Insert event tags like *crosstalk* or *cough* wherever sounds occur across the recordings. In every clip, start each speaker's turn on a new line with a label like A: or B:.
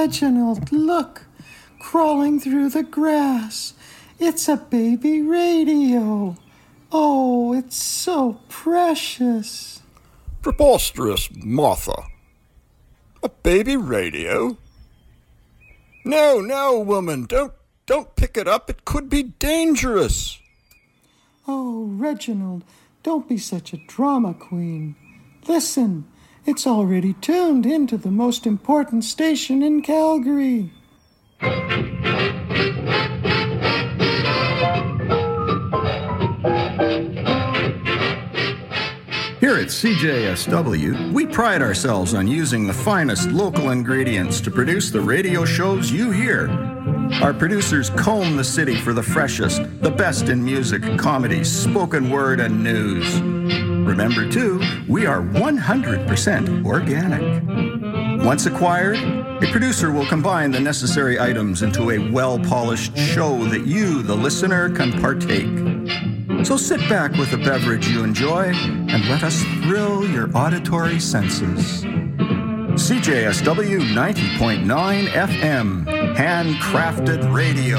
A: Reginald, look! Crawling through the grass. It's a baby radio. Oh, it's so precious.
B: Preposterous, Martha. A baby radio? No, no, woman, don't don't pick it up. It could be dangerous.
A: Oh, Reginald, don't be such a drama queen. Listen, it's already tuned into the most important station in Calgary.
C: Here at CJSW, we pride ourselves on using the finest local ingredients to produce the radio shows you hear. Our producers comb the city for the freshest, the best in music, comedy, spoken word, and news. Remember, too, we are 100% organic. Once acquired, a producer will combine the necessary items into a well polished show that you, the listener, can partake. So sit back with a beverage you enjoy and let us thrill your auditory senses. CJSW 90.9 FM, handcrafted radio.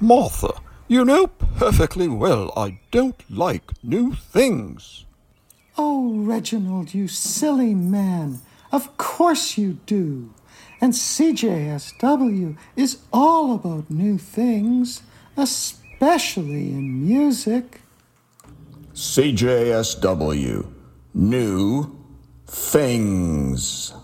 B: Martha, you know perfectly well I don't like new things.
A: Oh, Reginald, you silly man. Of course you do. And CJSW is all about new things, especially in music.
B: CJSW. New things.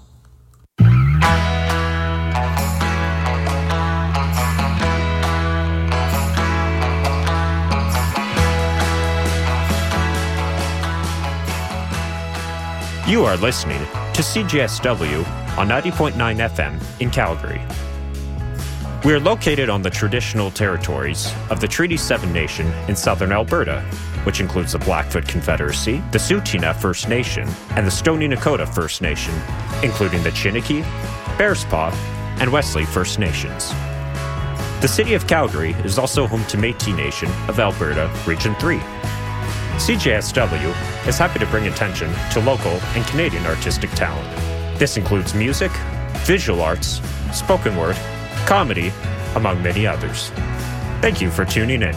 D: You are listening to CJSW on 90.9 FM in Calgary. We are located on the traditional territories of the Treaty 7 Nation in southern Alberta, which includes the Blackfoot Confederacy, the Tsuut'ina First Nation, and the Stoney Nakoda First Nation, including the Chiniki, Bearspaw, and Wesley First Nations. The city of Calgary is also home to Métis Nation of Alberta, Region 3. CJSW is happy to bring attention to local and Canadian artistic talent. This includes music, visual arts, spoken word, comedy, among many others. Thank you for tuning in.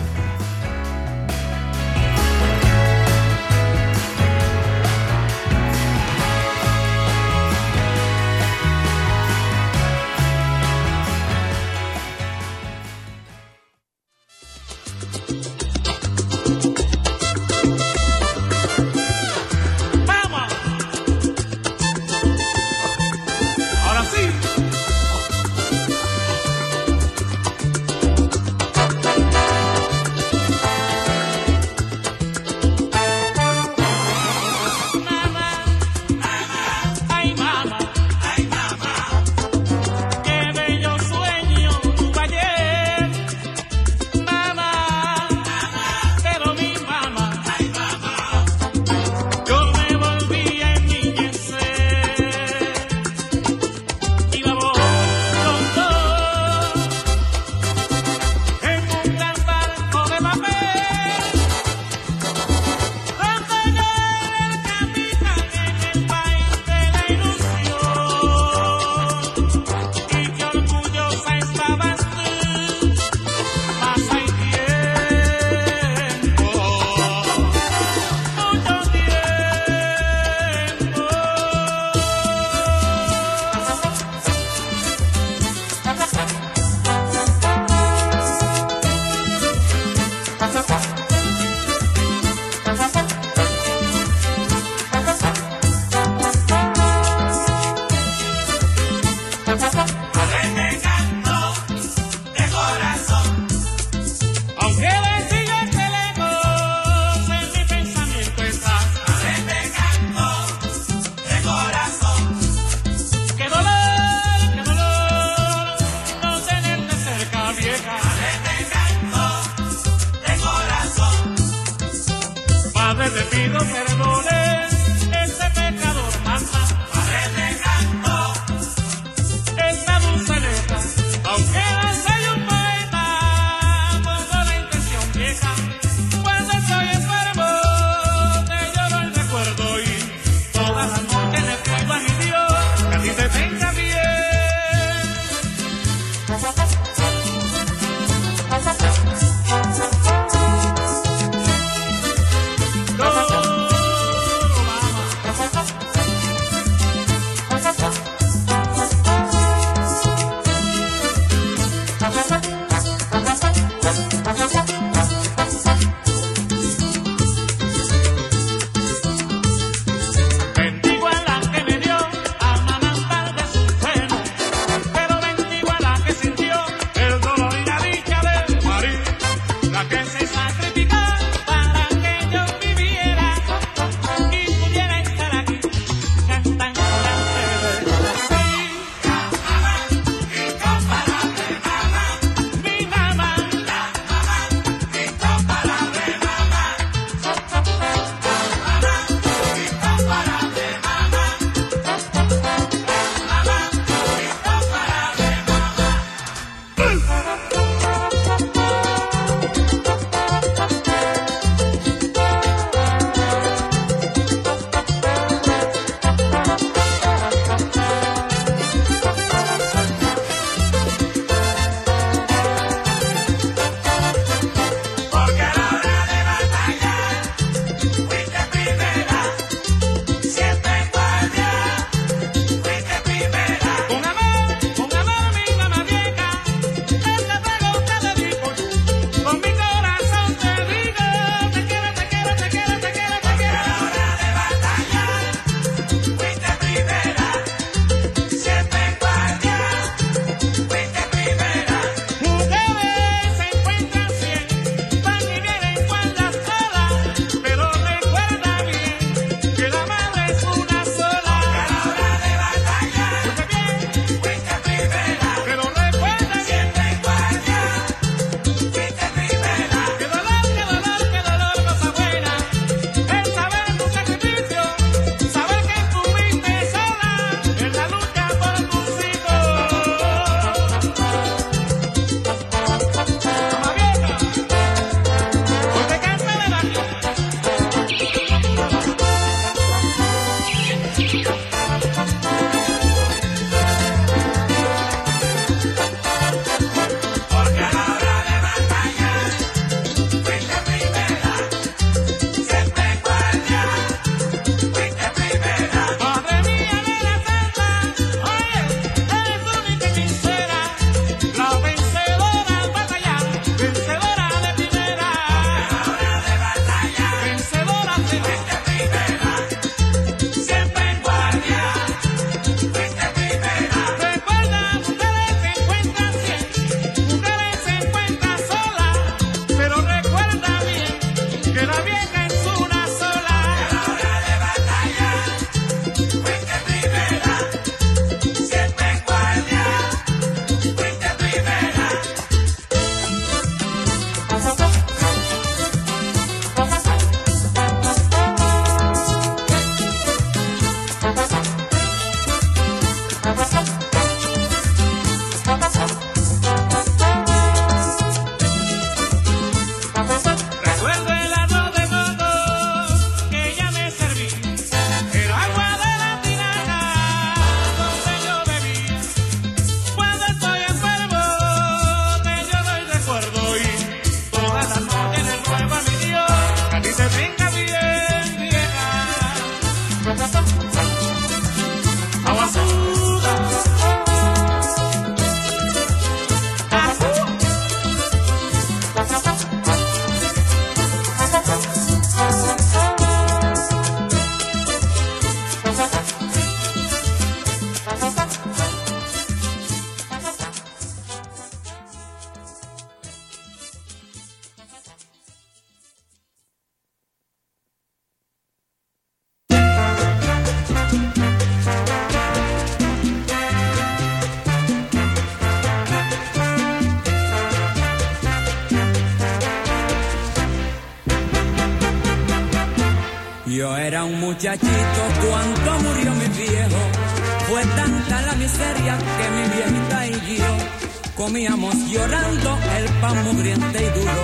E: Llorando el pan mugriente y duro.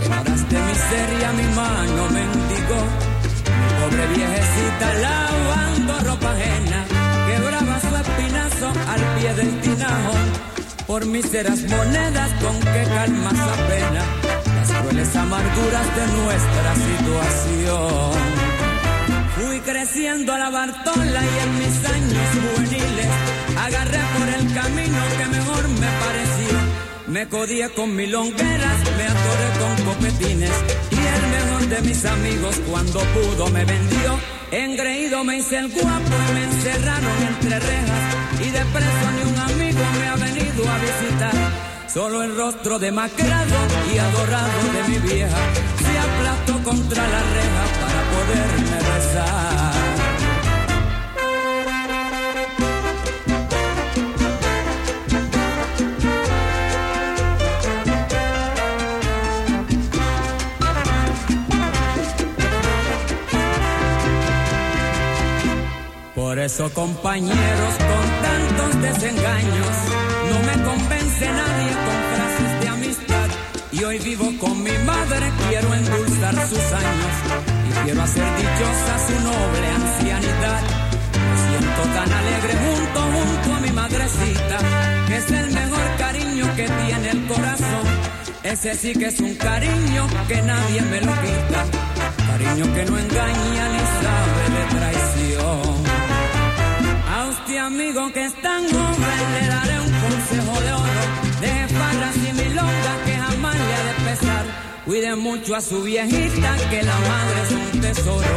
E: Que de miseria mi mano mendigó. Mi pobre viejecita lavando ropa ajena, quebraba su espinazo al pie del tinajo. Por míseras monedas con que calma esa pena las crueles amarguras de nuestra situación. Fui creciendo a la Bartola y en mis años juveniles agarré por el camino que mejor me pareció. Me codié con milongueras, me atoré con copetines y el mejor de mis amigos cuando pudo me vendió. Engreído me hice el guapo y me encerraron entre rejas y de preso ni un amigo me ha venido a visitar. Solo el rostro demacrado y adorado de mi vieja se aplastó contra la reja para poderme besar. Por eso, compañeros, con tantos desengaños, no me convence nadie con frases de amistad. Y hoy vivo con mi madre, quiero endulzar sus años y quiero hacer dichosa su noble ancianidad. Me siento tan alegre junto, junto a mi madrecita, que es el mejor cariño que tiene el corazón. Ese sí que es un cariño que nadie me lo quita, cariño que no engaña ni sabe de traición. A usted amigo que es tan joven le daré un consejo de oro de farras y milongas que jamás le ha de pesar. Cuide mucho a su viejita que la madre es un tesoro,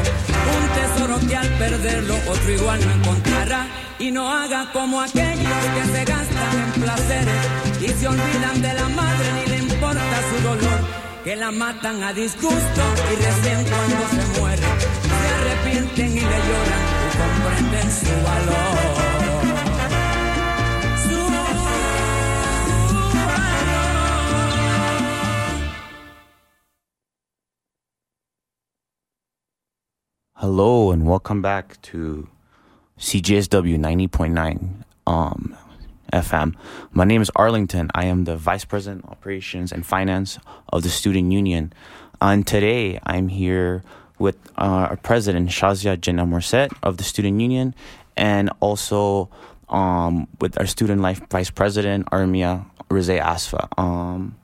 E: un tesoro que al perderlo otro igual no encontrará. Y no haga como aquellos que se gastan en placeres y se olvidan de la madre ni le importa su dolor, que la matan a disgusto y recién cuando se muere se arrepienten y le lloran Su valor.
F: Hello and welcome back to CJSW 90.9 um, FM. My name is Arlington. I am the Vice President Operations and Finance of the Student Union. And today I'm here with uh, our President Shazia Jinnah Morset of the Student Union and also um, with our Student Life Vice President Armia Rizé Asfa. Um,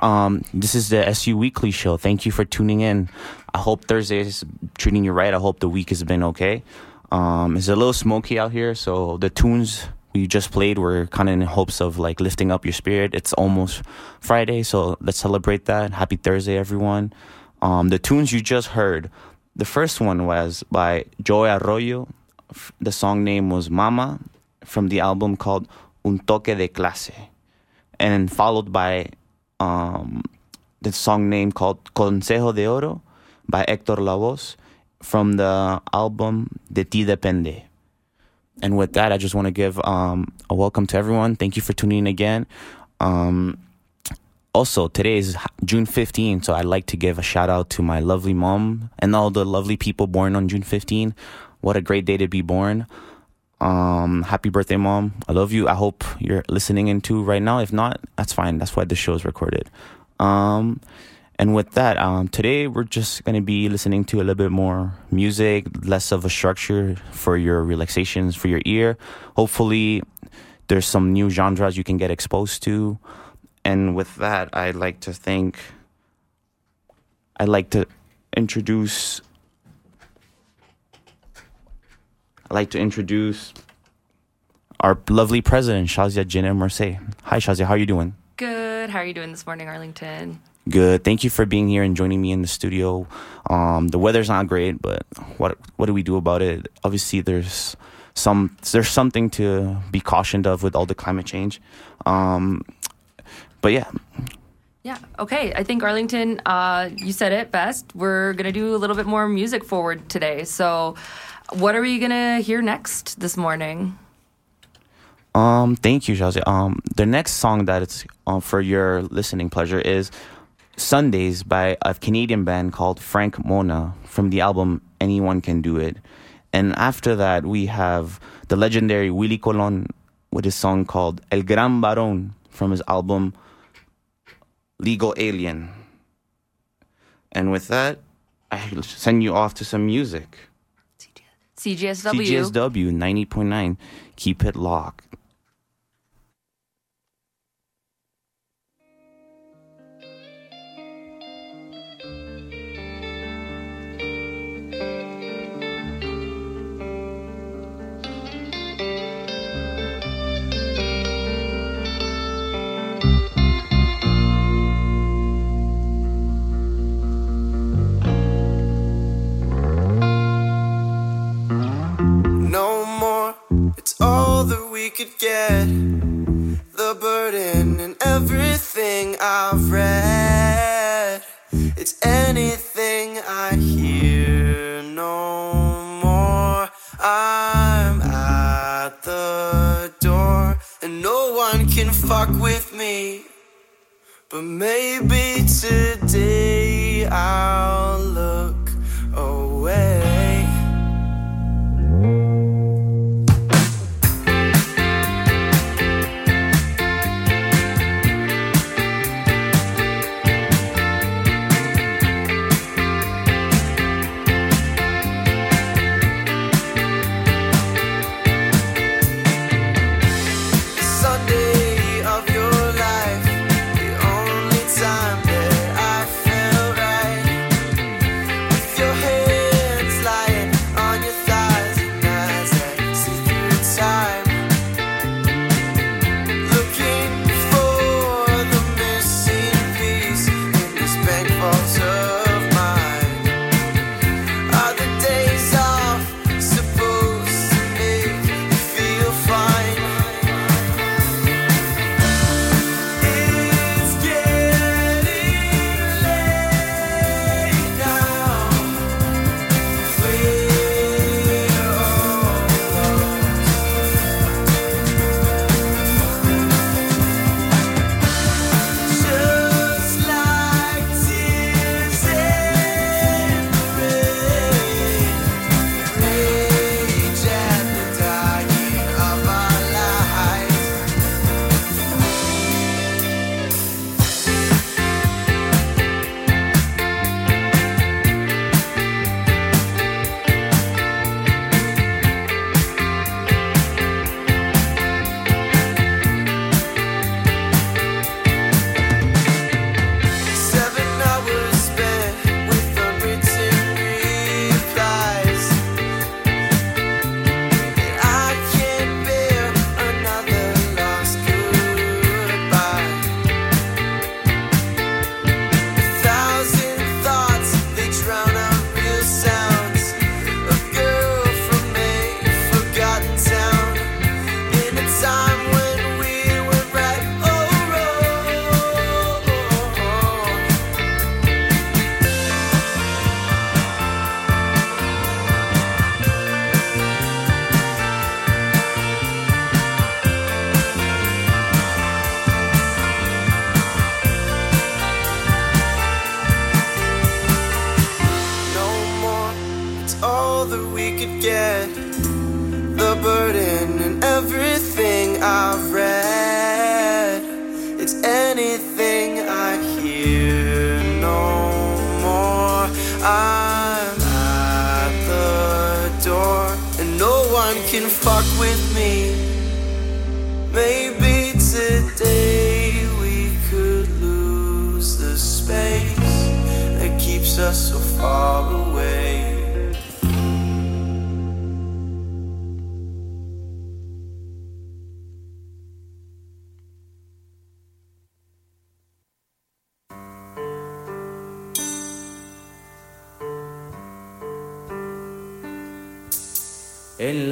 F: um, this is the SU Weekly Show. Thank you for tuning in. I hope Thursday is treating you right. I hope the week has been okay. Um, it's a little smoky out here, so the tunes we just played were kind of in hopes of like lifting up your spirit. It's almost Friday, so let's celebrate that. Happy Thursday, everyone. Um, the tunes you just heard, the first one was by Joey Arroyo. The song name was Mama from the album called Un Toque de Clase and followed by um, the song name called Consejo de Oro by Hector Lavoe from the album De Ti Depende. And with that, I just want to give um, a welcome to everyone. Thank you for tuning in again. Um, also, today is June 15, so I'd like to give a shout out to my lovely mom and all the lovely people born on June 15. What a great day to be born. Um, happy birthday, mom. I love you. I hope you're listening into right now. If not, that's fine. That's why the show is recorded. Um, and with that, um, today we're just going to be listening to a little bit more music, less of a structure for your relaxations for your ear. Hopefully, there's some new genres you can get exposed to. And with that, I'd like to thank. I'd like to introduce. I'd like to introduce our lovely president, Shazia Jinnah Merced. Hi, Shazia. How are you doing?
G: Good. How are you doing this morning, Arlington?
F: Good. Thank you for being here and joining me in the studio. Um, the weather's not great, but what what do we do about it? Obviously, there's some there's something to be cautioned of with all the climate change. Um, but yeah,
G: Yeah. Okay. I think Arlington, uh, you said it best. We're gonna do a little bit more music forward today. So, what are we gonna hear next this morning?
F: Um, thank you, Shazia. Um, the next song that it's um, for your listening pleasure is Sundays by a Canadian band called Frank Mona from the album Anyone Can Do It. And after that, we have the legendary Willie Colon with his song called El Gran Varón from his album Legal Alien. And with that, I send you off to some music.
G: CJSW.
F: CJSW 90.9. Keep it locked.
H: We could get. The burden and everything I've read. It's anything I hear no more. I'm at the door, and no one can fuck with me. But maybe today I'll all that we could get. The burden and everything I've read. It's anything I hear no more. I'm at the door, and no one can fuck with me. Maybe today we could lose the space that keeps keeps us so far away.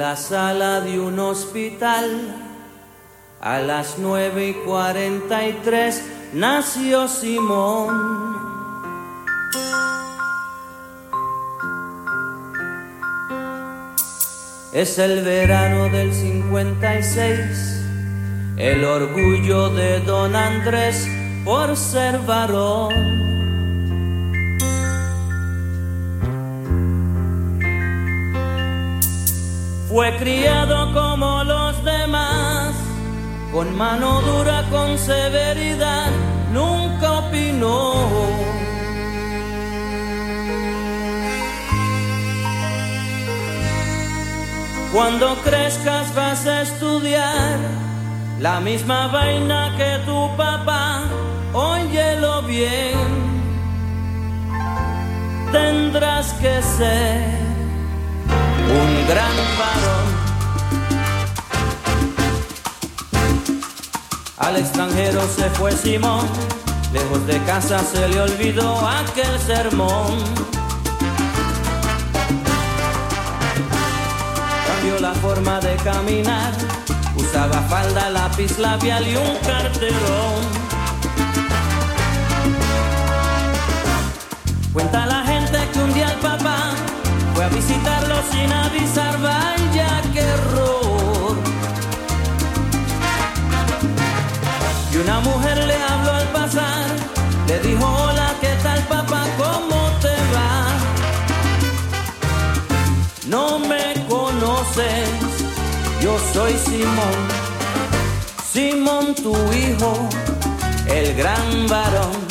I: La sala de un hospital, a las nueve y cuarenta y tres, nació Simón. Es el verano del 56, el orgullo de don Andrés por ser varón. Fue criado como los demás, con mano dura, con severidad, nunca opinó. Cuando crezcas vas a estudiar la misma vaina que tu papá, óyelo bien. Tendrás que ser un gran varón. Al extranjero se fue Simón, lejos de casa se le olvidó aquel sermón. Cambió la forma de caminar, usaba falda, lápiz labial y un carterón. Cuenta la gente que un día el papá fue a visitarlo sin avisar, vaya que error. Y una mujer le habló al pasar, le dijo, hola, ¿qué tal papá? ¿Cómo te va? No me conoces, yo soy Simón, Simón tu hijo, el gran varón.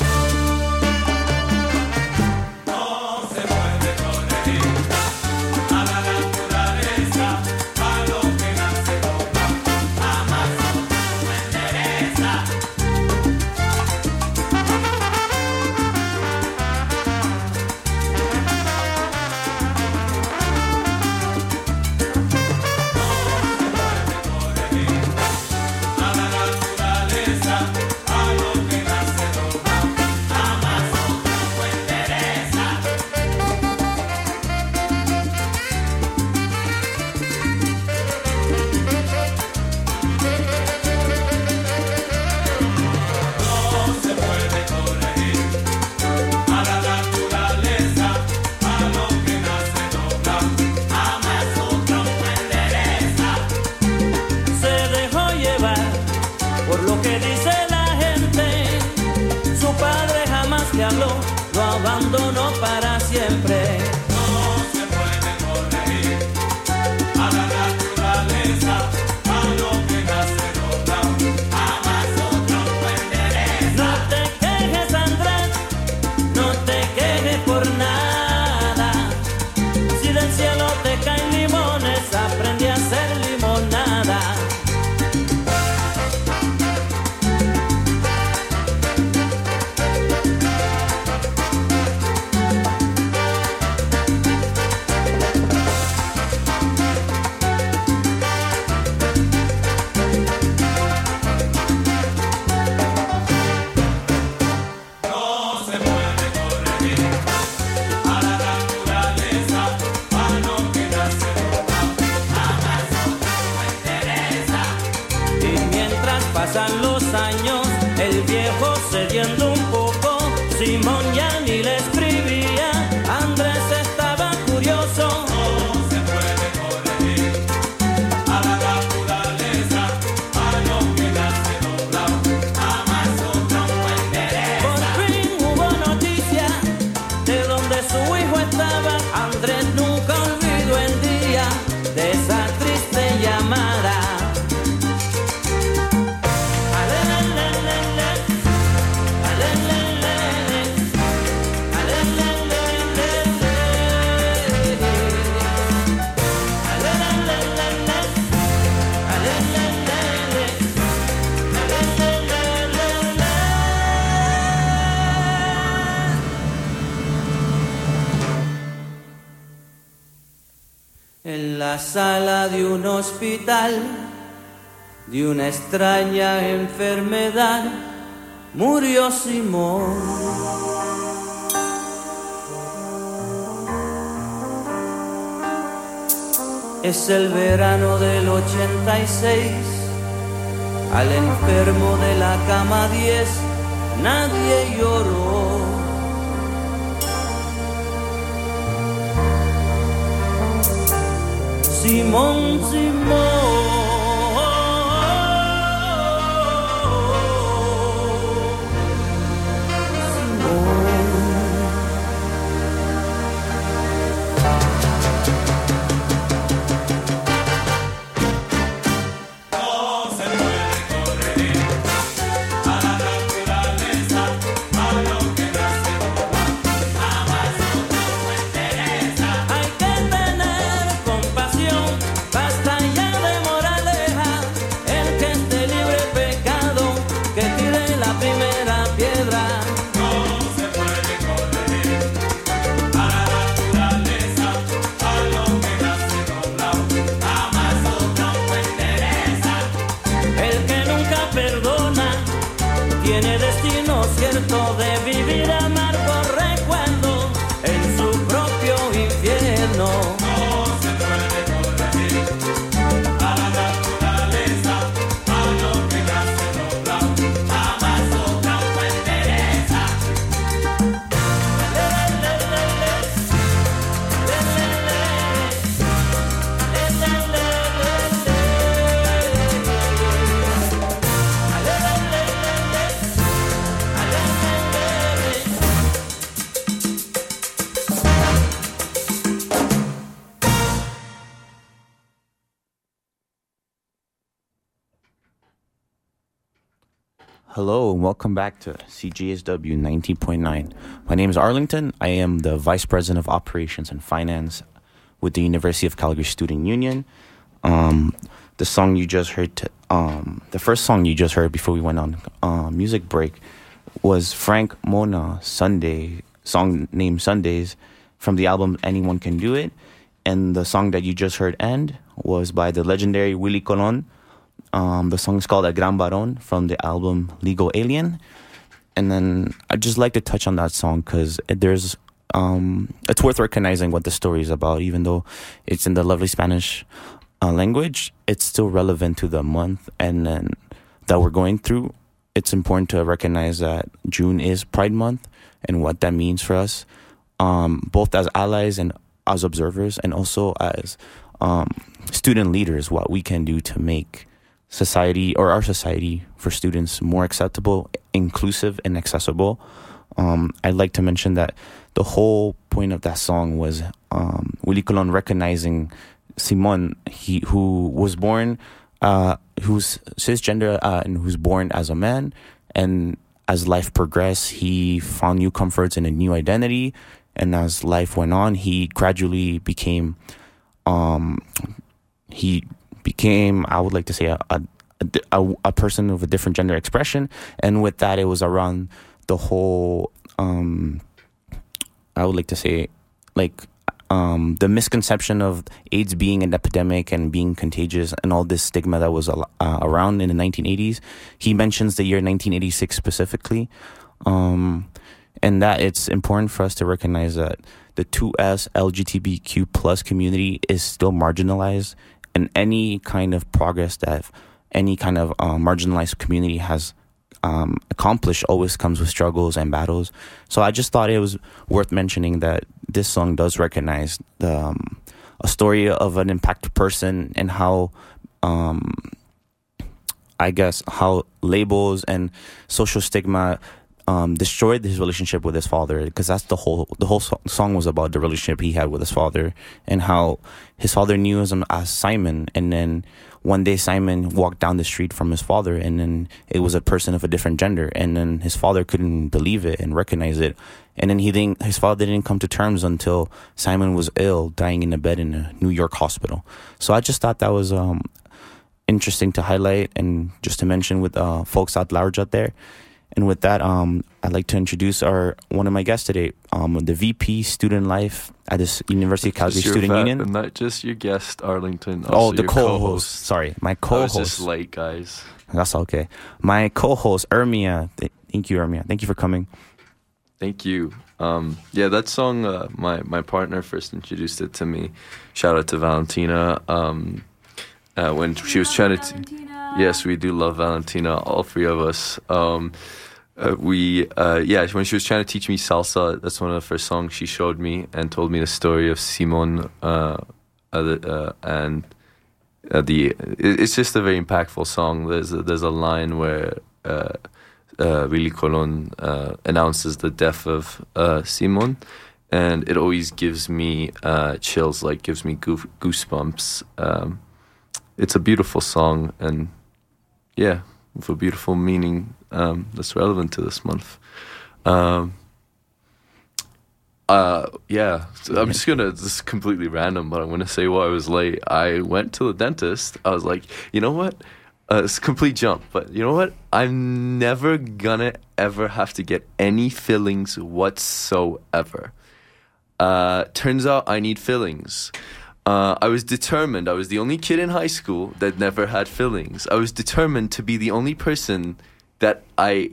J: Extraña enfermedad, murió Simón. Es el verano del 86, al enfermo de la cama 10 nadie lloró. Simón,
I: No
F: Hello and welcome back to CJSW 19.9. My name is Arlington. I am the Vice President of Operations and Finance with the University of Calgary Student Union. Um, the song you just heard, t- um, the first song you just heard before we went on uh, music break was Frank Mona Sunday, song named Sundays from the album Anyone Can Do It. And the song that you just heard end was by the legendary Willie Colon. Um, the song is called El Gran Varón from the album Legal Alien. And then I'd just like to touch on that song because there's, um, it's worth recognizing what the story is about, even though it's in the lovely Spanish uh, language, it's still relevant to the month and then that we're going through. It's important to recognize that June is Pride Month and what that means for us, um, both as allies and as observers, and also as um, student leaders, what we can do to make society or our society for students more acceptable, inclusive, and accessible. Um, I'd like to mention that the whole point of that song was um, Willie Colon recognizing Simon, he who was born, uh, who's cisgender uh, and who's born as a man, and as life progressed, he found new comforts in a new identity, and as life went on, he gradually became, um, he became, I would like to say, a, a, a, a person of a different gender expression. And with that, it was around the whole, um, I would like to say, like, um, the misconception of AIDS being an epidemic and being contagious and all this stigma that was uh, around in the 1980s. He mentions the year 1986 specifically. Um, and that it's important for us to recognize that the 2S LGBTQ plus community is still marginalized and any kind of progress that any kind of uh, marginalized community has um, accomplished always comes with struggles and battles. So I just thought it was worth mentioning that this song does recognize the um, a story of an impacted person and how um, I guess how labels and social stigma um, destroyed his relationship with his father because that's the whole the whole so- song was about the relationship he had with his father and how his father knew him as Simon. And then one day Simon walked down the street from his father and then it was a person of a different gender and then his father couldn't believe it and recognize it. And then he didn't his father didn't come to terms until Simon was ill dying in a bed in a New York hospital. So I just thought that was um interesting to highlight and just to mention with uh, folks at large out there and with that, um, I'd like to introduce our one of my guests today, um, the VP Student Life at this University of Calgary Student
K: fa-
F: Union.
K: Not just your guest, Arlington.
F: Oh,
K: also
F: the
K: your
F: co-host. Sorry, my
K: I was
F: co-host.
K: just late, guys.
F: That's okay. My co-host, Ermia. Thank you, Ermia. Thank you for coming.
K: Thank you. Um, yeah, that song, uh, my my partner first introduced it to me. Shout out to Valentina. Um, uh, when she was trying to, t- yes, we do love Valentina. All three of us. Um, uh, we, uh, yeah, when she was trying to teach me salsa, that's one of the first songs she showed me and told me the story of Simon. Uh, uh, and uh, the it's just a very impactful song. There's a, there's a line where. Uh, Willie Colon announces the death of Simon, and it always gives me chills, like gives me goof- goosebumps. Um, it's a beautiful song, and yeah, with a beautiful meaning um, that's relevant to this month. Um, uh, yeah, so I'm just gonna this is completely random, but I'm gonna say why I was late. I went to the dentist. I was like, you know what? Uh, it's a complete jump, but you know what? I'm never gonna ever have to get any fillings whatsoever. Uh, turns out I need fillings. Uh, I was determined. I was the only kid in high school that never had fillings. I was determined to be the only person that I,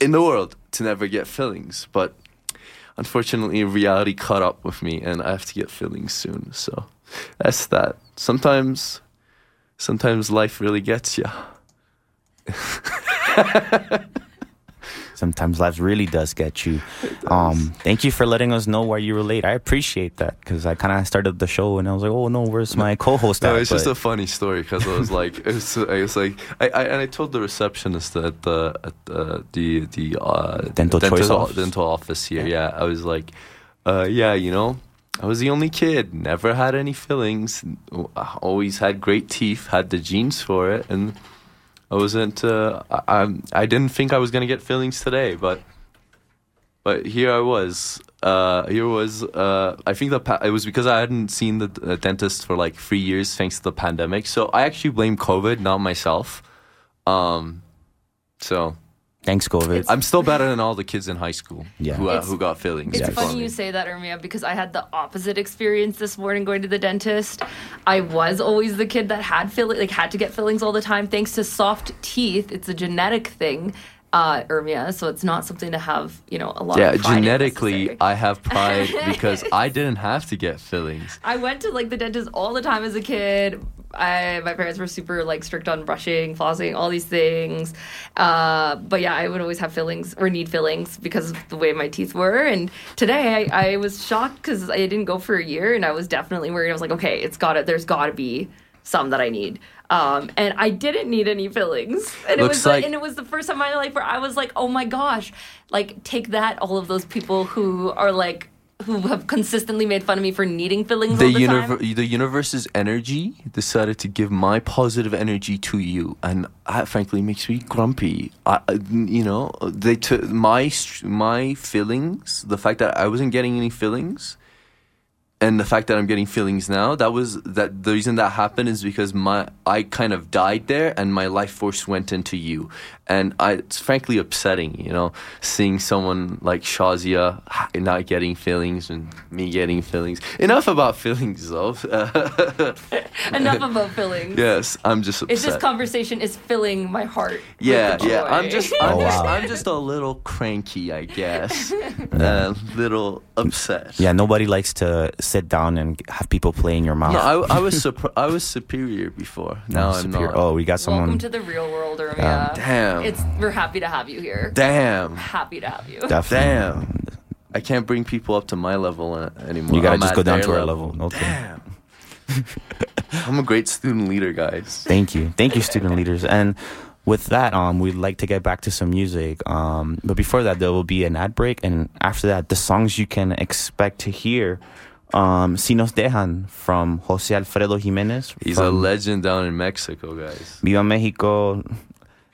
K: in the world, to never get fillings. But unfortunately, reality caught up with me, and I have to get fillings soon. So that's that. Sometimes, sometimes life really gets you. *laughs*
F: Sometimes life really does get you. Um, thank you for letting us know why you were late. I appreciate that because I kind of started the show and I was like, oh no, where's my co-host?
K: No,
F: at?
K: it's just a funny story because I was like, it was, I was like, I, I and I told the receptionist at the at the the, the uh,
F: Dental
K: dental,
F: office.
K: dental office here. Yeah, I was like, uh, yeah, you know, I was the only kid, never had any fillings, always had great teeth, had the genes for it, and I wasn't. Uh, I, I didn't think I was gonna get fillings today, but but here I was. Uh, here was. Uh, I think the pa- it was because I hadn't seen the dentist for like three years thanks to the pandemic. So I actually blame COVID, not myself. Um, so
F: thanks, COVID.
K: I'm still better than all the kids in high school.
F: Yeah.
K: who, uh, who got fillings.
G: It's
K: before
G: funny
K: me.
G: you say that, Ermia, because I had the opposite experience this morning going to the dentist. I was always the kid that had fill like had to get fillings all the time, thanks to soft teeth. It's a genetic thing, uh, Ermia, so it's not something to have, you know, a lot.
K: Yeah,
G: of pride
K: genetically,
G: necessarily.
K: I have *laughs* pride because I didn't have to get fillings.
G: I went to like the dentist all the time as a kid. I, my parents were super like strict on brushing, flossing, all these things. Uh, but yeah, I would always have fillings or need fillings because of the way my teeth were. And today I, I was shocked because I didn't go for a year and I was definitely worried. I was like, okay, it's got to, there's got to be some that I need. Um, and I didn't need any fillings. *laughs* And it was like,
K: like-
G: and it was the first time in my life where I was like, oh my gosh, like take that, all of those people who are like, who have consistently made fun of me for needing fillings
K: The,
G: all the
K: univer-
G: time.
K: the universe's energy decided to give my positive energy to you, and that frankly makes me grumpy. I, you know, they took my my feelings, the fact that I wasn't getting any feelings, and the fact that I'm getting feelings now. That was that the reason that happened is because my I kind of died there, and my life force went into you, and I it's frankly upsetting. You know, seeing someone like Shazia not getting feelings and me getting feelings. Enough about feelings, though. *laughs*
G: Enough about feelings.
K: yes, I'm just upset.
G: It's this conversation is filling my heart.
K: yeah,
G: with
K: yeah. I'm just, I'm,
F: Oh,
K: just
F: wow.
K: I'm just a little cranky, I guess. *laughs* A little upset.
F: yeah, nobody likes to sit down and have people play in your mouth.
K: No, I, I was supr- I was superior before. Now I'm
F: Superior-
K: not.
F: Oh, we got someone.
G: Welcome to the real world, Ermia.
K: Damn.
G: It's we're happy to have you here.
K: Damn.
G: Happy to have you.
F: Definitely.
K: Damn. I can't bring people up to my level anymore.
F: You gotta
K: I'm
F: just go down to our level. Okay.
K: Damn. I'm a great student leader, guys.
F: Thank you. Thank you, student leaders. And with that, um, we'd like to get back to some music. Um, but before that, there will be an ad break. And after that, the songs you can expect to hear. Um, Si Nos Dejan from Jose Alfredo Jimenez.
K: He's a legend down in Mexico, guys.
F: Viva Mexico.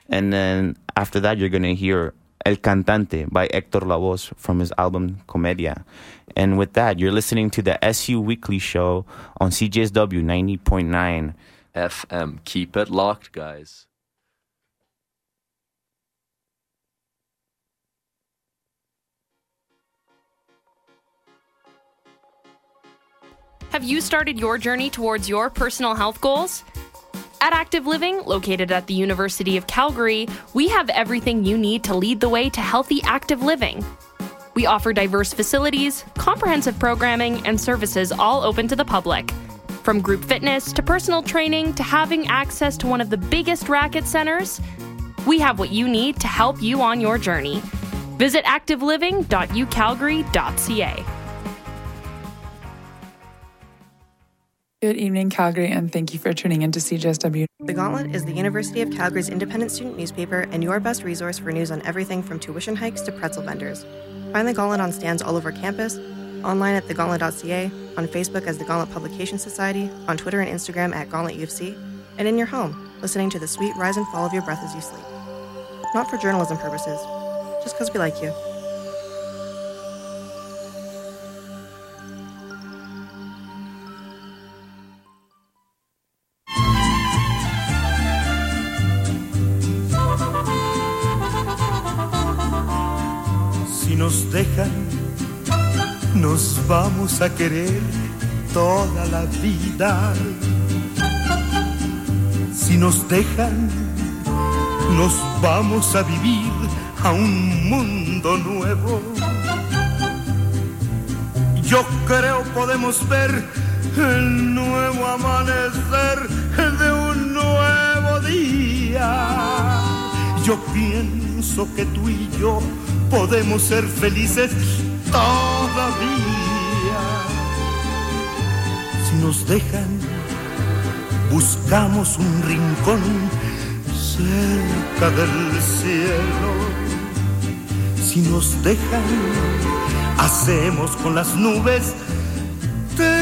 F: And then after that, you're going to hear El Cantante by Hector Lavoe from his album Comedia. And with that, you're listening to the SU Weekly Show on CJSW 90.9.
K: FM. Keep it locked, guys.
L: Have you started your journey towards your personal health goals? At Active Living, located at the University of Calgary, we have everything you need to lead the way to healthy active living. We offer diverse facilities, comprehensive programming, and services all open to the public. From group fitness to personal training to having access to one of the biggest racket centers, we have what you need to help you on your journey. Visit activeliving.ucalgary.ca.
M: Good evening, Calgary, and thank you for tuning in to CJSW.
N: The Gauntlet is the University of Calgary's independent student newspaper and your best resource for news on everything from tuition hikes to pretzel vendors. Find The Gauntlet on stands all over campus, online at thegauntlet.ca, on Facebook as the Gauntlet Publication Society, on Twitter and Instagram at Gauntlet UofC, and in your home, listening to the sweet rise and fall of your breath as you sleep. Not for journalism purposes, just because we like you.
O: Dejan, nos vamos a querer toda la vida. Si nos dejan, nos vamos a vivir a un mundo nuevo. Yo creo podemos ver el nuevo amanecer de un nuevo día. Yo pienso que tú y yo podemos ser felices todavía. Si nos dejan, buscamos un rincón cerca del cielo. Si nos dejan, hacemos con las nubes terciopelo.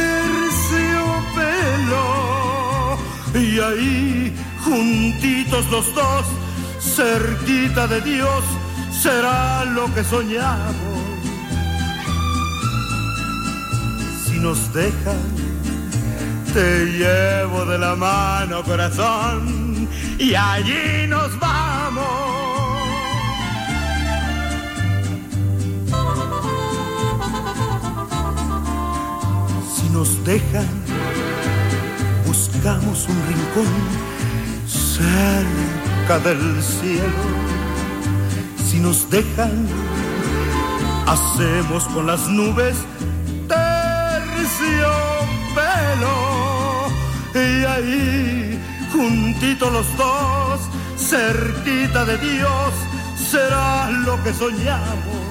O: Y ahí, juntitos los dos, cerquita de Dios, será lo que soñamos. Si nos dejan, te llevo de la mano, corazón, y allí nos vamos. Si nos dejan, buscamos un rincón cerca del cielo. Si nos dejan, hacemos con las nubes terciopelo. Y ahí, juntitos los dos, cerquita de Dios, será lo que soñamos.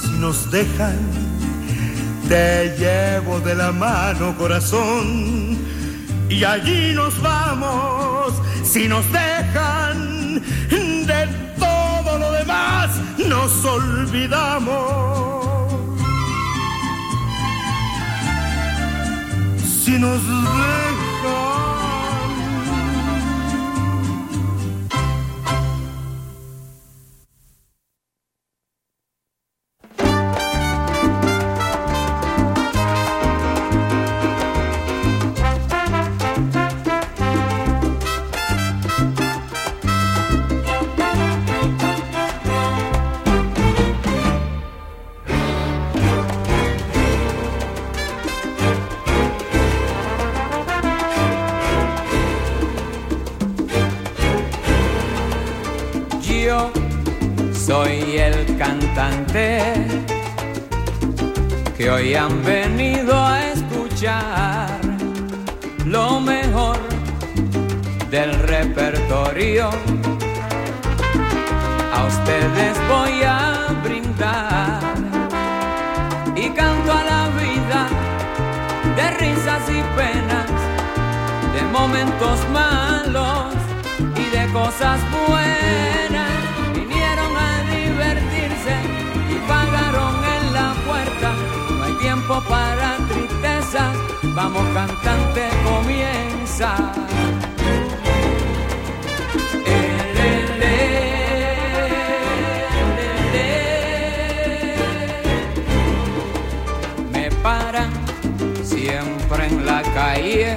O: Si nos dejan, te llevo de la mano, corazón, y allí nos vamos. Si nos dejan, de todo lo demás nos olvidamos. Si nos dejan.
E: Que hoy han venido a escuchar lo mejor del repertorio. A ustedes voy a brindar y canto a la vida de risas y penas, de momentos malos y de cosas buenas. Para tristezas, vamos cantante, comienza. Me paran siempre en la calle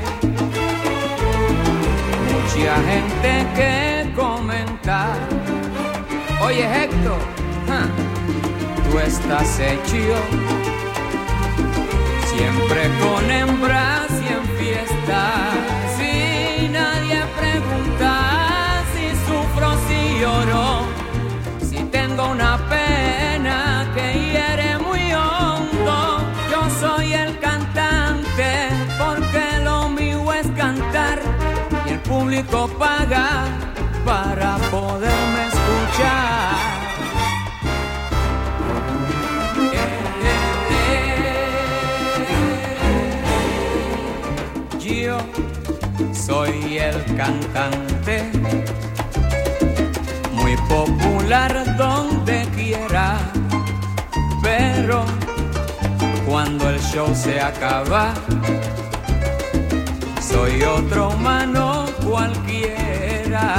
E: mucha gente que comentar. Oye Héctor, tú estás hecho siempre con hembras y en fiesta. Si nadie pregunta si sufro, si lloro, si tengo una pena que hiere muy hondo. Yo soy el cantante porque lo mío es cantar y el público paga para poderme escuchar. cantante, muy popular donde quiera, pero cuando el show se acaba, soy otro humano cualquiera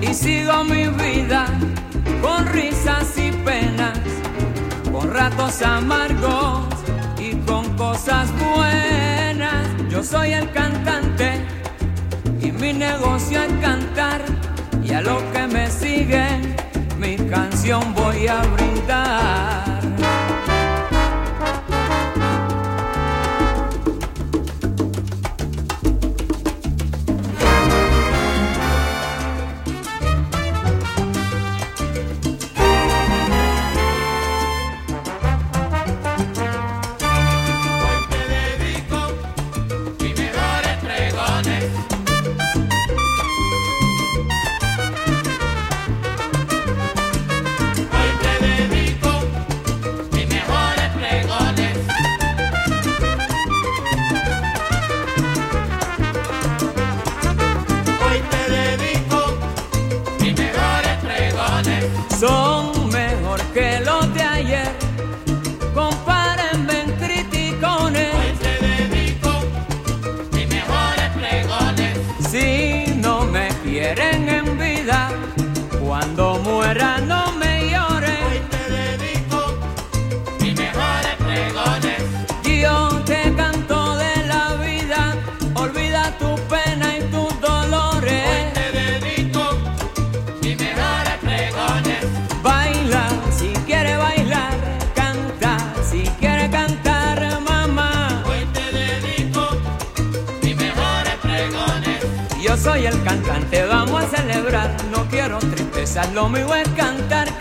E: y sigo mi vida con risas y penas, con ratos amargos y con cosas buenas. Yo soy el cantante mi negocio es cantar y a lo que me sigue mi canción voy a brindar. Esas lo mío es cantar.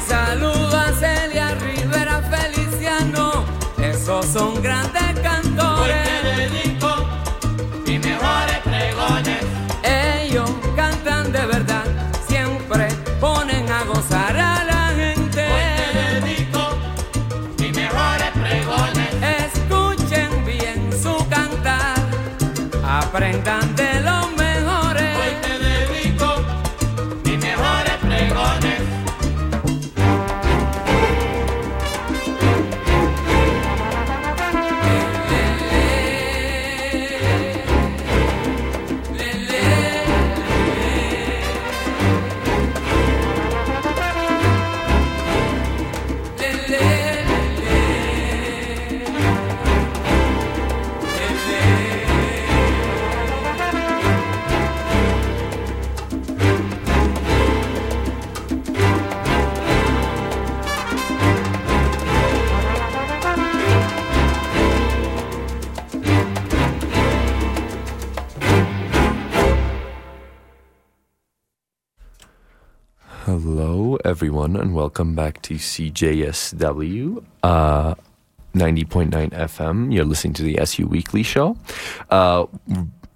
I: Pregones.
E: Mi saludo a Celia Rivera Feliciano, esos son grandes
J: Hoy
E: cantores.
J: te dedico mis mejores pregones.
E: Ellos cantan de verdad, siempre ponen a gozar a la gente.
J: Hoy te dedico mis mejores pregones.
E: Escuchen bien su cantar, aprendan
K: everyone, and welcome back to CJSW uh, 90.9 FM. You're listening to the SU Weekly Show. Uh,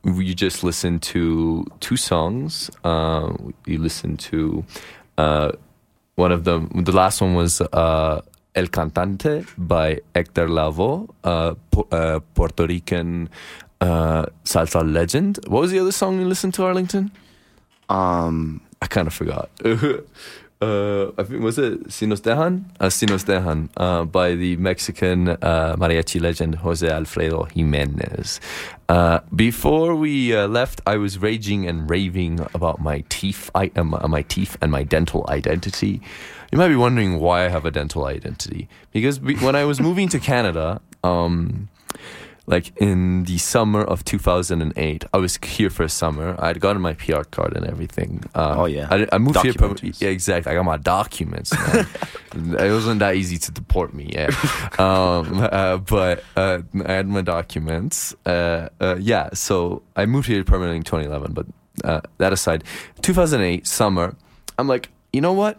K: you just listened to two songs. Uh, you listened to uh, one of them. The last one was uh, El Cantante by Hector Lavoe, uh, uh, Puerto Rican uh, salsa legend. What was the other song you listened to, Arlington?
F: Um,
K: I kind of forgot. *laughs* uh, I think was it Si Nos Dejan? Uh, si Nos Dejan uh, by the Mexican uh, mariachi legend Jose Alfredo Jimenez. Uh, before we uh, left, I was raging and raving about my teeth, I, um, my teeth and my dental identity. You might be wondering why I have a dental identity. Because be- when I was moving to Canada, um, like in the summer of 2008 i was here for a summer i'd gotten my pr card and everything uh,
F: Oh, yeah.
K: I, I moved here permanently. yeah exactly i got my documents *laughs* it wasn't that easy to deport me yeah um, uh, but uh, i had my documents uh, uh, yeah so i moved here permanently in 2011 but uh, that aside 2008 summer i'm like you know what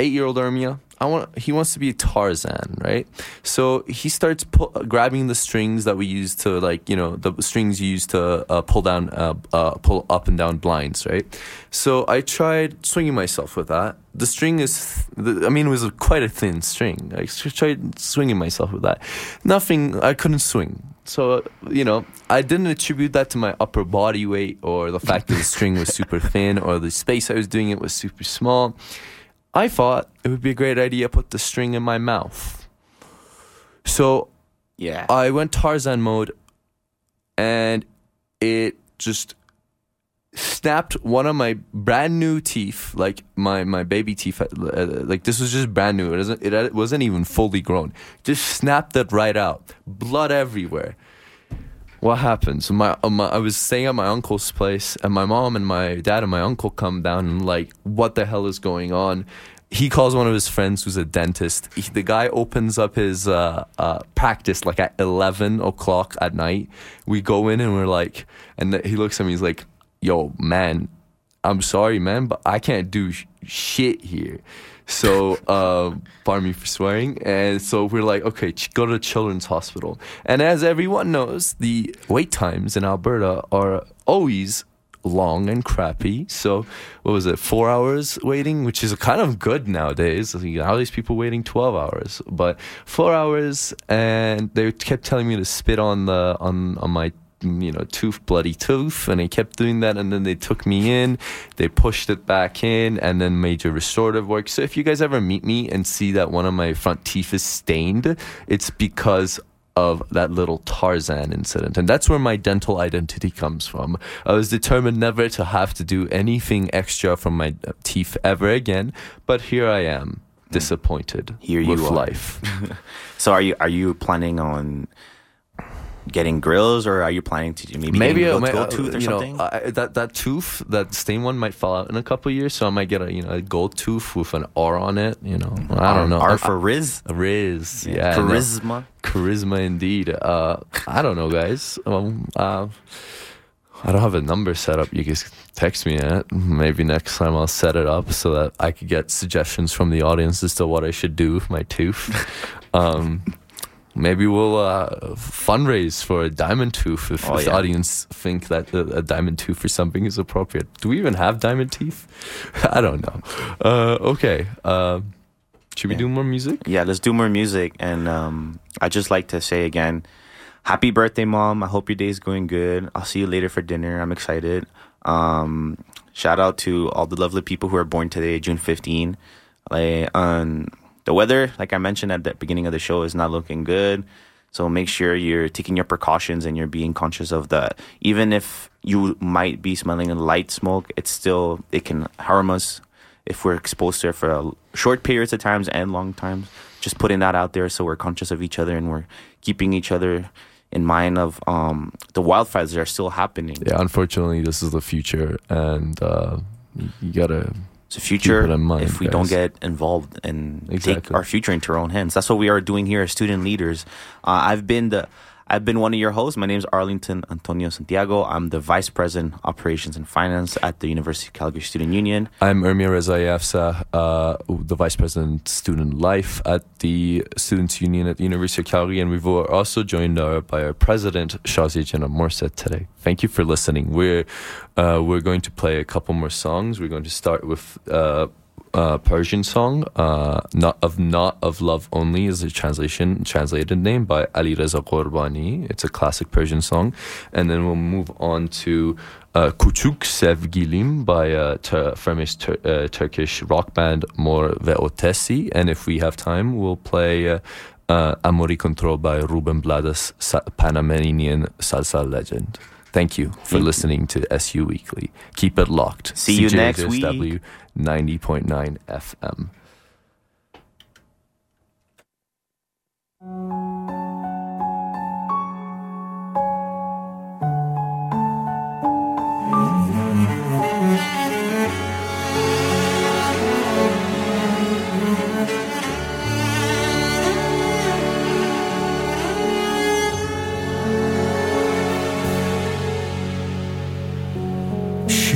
K: eight year old Armia. I want. He wants to be Tarzan, right? So he starts pu- grabbing the strings that we use to, like, you know, the strings you use to uh, pull down, uh, uh, pull up and down blinds, right? So I tried swinging myself with that. The string is, th- I mean, it was a, quite a thin string. I tried swinging myself with that. Nothing. I couldn't swing. So you know, I didn't attribute that to my upper body weight or the fact that the string was super thin or the space I was doing it was super small. I thought it would be a great idea to put the string in my mouth. So
F: yeah,
K: I went Tarzan mode, and it just snapped one of my brand new teeth, like my my baby teeth. uh, Like this was just brand new. It wasn't it, it wasn't even fully grown. Just snapped it right out. Blood everywhere. What happened? So my, uh, my I was staying at my uncle's place, and my mom and my dad and my uncle come down and like, what the hell is going on? He calls one of his friends who's a dentist. He, the guy opens up his uh, uh, practice like at eleven o'clock at night. We go in and we're like, and he looks at me. He's like, "Yo, man, I'm sorry, man, but I can't do sh- shit here." So, uh, pardon me for swearing. And so we're like, okay, go to the children's hospital. And as everyone knows, the wait times in Alberta are always long and crappy. So, what was it, four hours waiting, which is kind of good nowadays. I think Nowadays, people waiting 12 hours, but four hours. And they kept telling me to spit on the, on, on my you know, tooth, bloody tooth. And I kept doing that. And then they took me in, they pushed it back in, and then major restorative work. So if you guys ever meet me and see that one of my front teeth is stained, it's because of that little Tarzan incident. And that's where my dental identity comes from. I was determined never to have to do anything extra from my teeth ever again. But here I am, hmm. disappointed
F: Here
K: with
F: you are.
K: life. *laughs*
F: so are you are you planning on getting grills or are you planning to maybe
K: maybe
F: a,
K: I
F: a gold
K: uh,
F: tooth or
K: you
F: something?
K: know I, that that tooth that stained one might fall out in a couple of years so i might get a you know a gold tooth with an r on it you know i don't know
F: R for Riz?
K: riz
F: Yeah, charisma.
K: charisma indeed uh i don't know guys um, uh, I don't have a number set up. You guys text me at. Maybe next time I'll set it up so that I could get suggestions from the audience as to what I should do with my tooth. *laughs* um, maybe we'll uh, fundraise for a diamond tooth if,
F: Oh,
K: if the
F: yeah.
K: audience think that a, a diamond tooth for something is appropriate. Do we even have diamond teeth? *laughs* I don't know. Uh, okay. Uh, should we do more music?
F: Yeah, let's do more music. And um, I just like to say again, happy birthday, mom. I hope your day's going good. I'll see you later for dinner. I'm excited. Um, shout out to all the lovely people who are born today, June 15. Like, um, the weather, like I mentioned at the beginning of the show, is not looking good. So make sure you're taking your precautions and you're being conscious of that. Even if you might be smelling a light smoke, it's still it can harm us if we're exposed to it for short periods of times and long times. Just putting that out there so we're conscious of each other and we're keeping each other in mind of um, the wildfires that are still happening.
K: Yeah, unfortunately, this is the future, and uh, you gotta.
F: The future
K: in mind,
F: if we don't get involved and take our future into our own hands. That's what we are doing here as student leaders. Uh, I've been the I've been one of your hosts. My name is Arlington Antonio Santiago. I'm the Vice President Operations and Finance at the University of Calgary Student Union.
K: I'm Ermir Rezayefsa, uh, the Vice President Student Life at the Students Union at the University of Calgary, and we were also joined uh, by our President Shazia Jenna Morset today. Thank you for listening. We're uh, we're going to play a couple more songs. We're going to start with. Uh, Persian song, uh, not of not of love only is the translation translated name by Alireza Ghorbani. It's a classic Persian song, and then we'll move on to uh, Küçük Sevgilim by uh, tur- Flemish tur- uh, Turkish rock band Mor ve Otesi, and if we have time, we'll play uh, uh, Amor y Control by Ruben Blades, Panamanian salsa legend. Thank you for
F: Thank you.
K: listening to SU Weekly. Keep it locked.
F: See you next week.
K: CJSW 90.9 FM.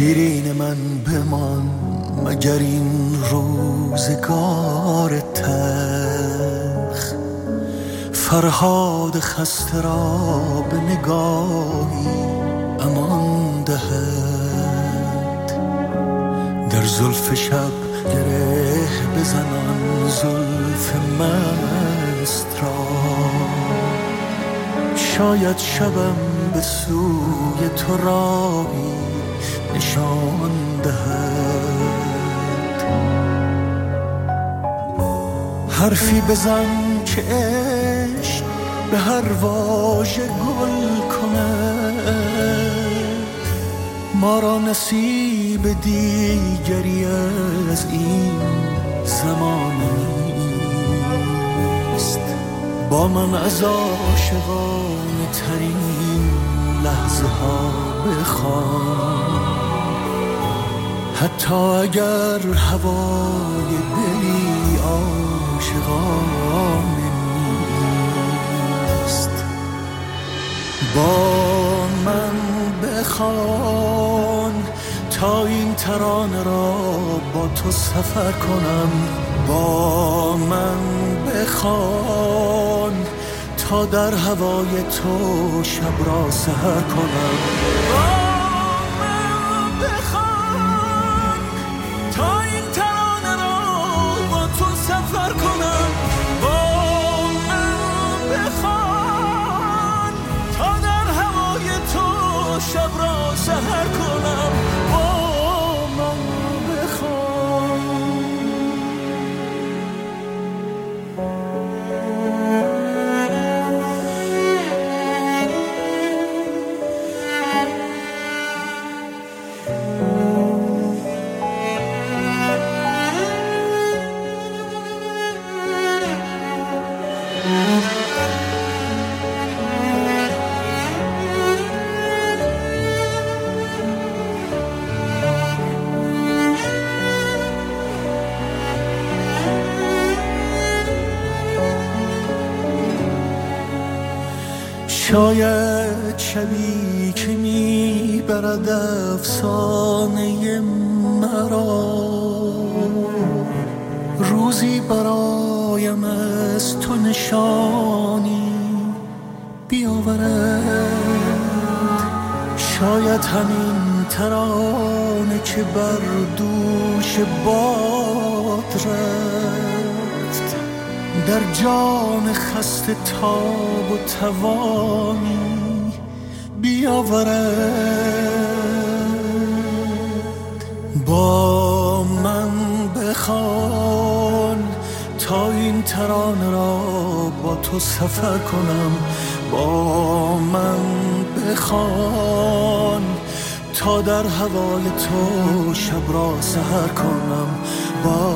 P: شیرین من بمان مگر این روزگار تلخ. فرهاد خسته را به نگاهی امان دهد. در زلف شب گره بزنان زلف مست را. شاید شبم به سوی تو راهی نشان دهد. حرفی بزن که عشق به هر واژه گل کند. ما را نصیب دیگری از این زمان نیست. با من از عاشقانه ترین لحظه ها بخوان. حتی اگر هوای دلی عاشقانه نیست. با من بخوان تا این ترانه را با تو سفر کنم. با من بخوان تا در هوای تو شب را سهر کنم. شاید شبی که می‌برد افسانه مرا. روزی برایم از تو نشانی بیاورد. شاید همین ترانه که بر دوش باد رفت. در جان خسته تاب و توانی بیاورد. با من بخوان تا این ترانه را با تو سفر کنم. با من بخوان تا در هوای تو شب را سهر کنم. با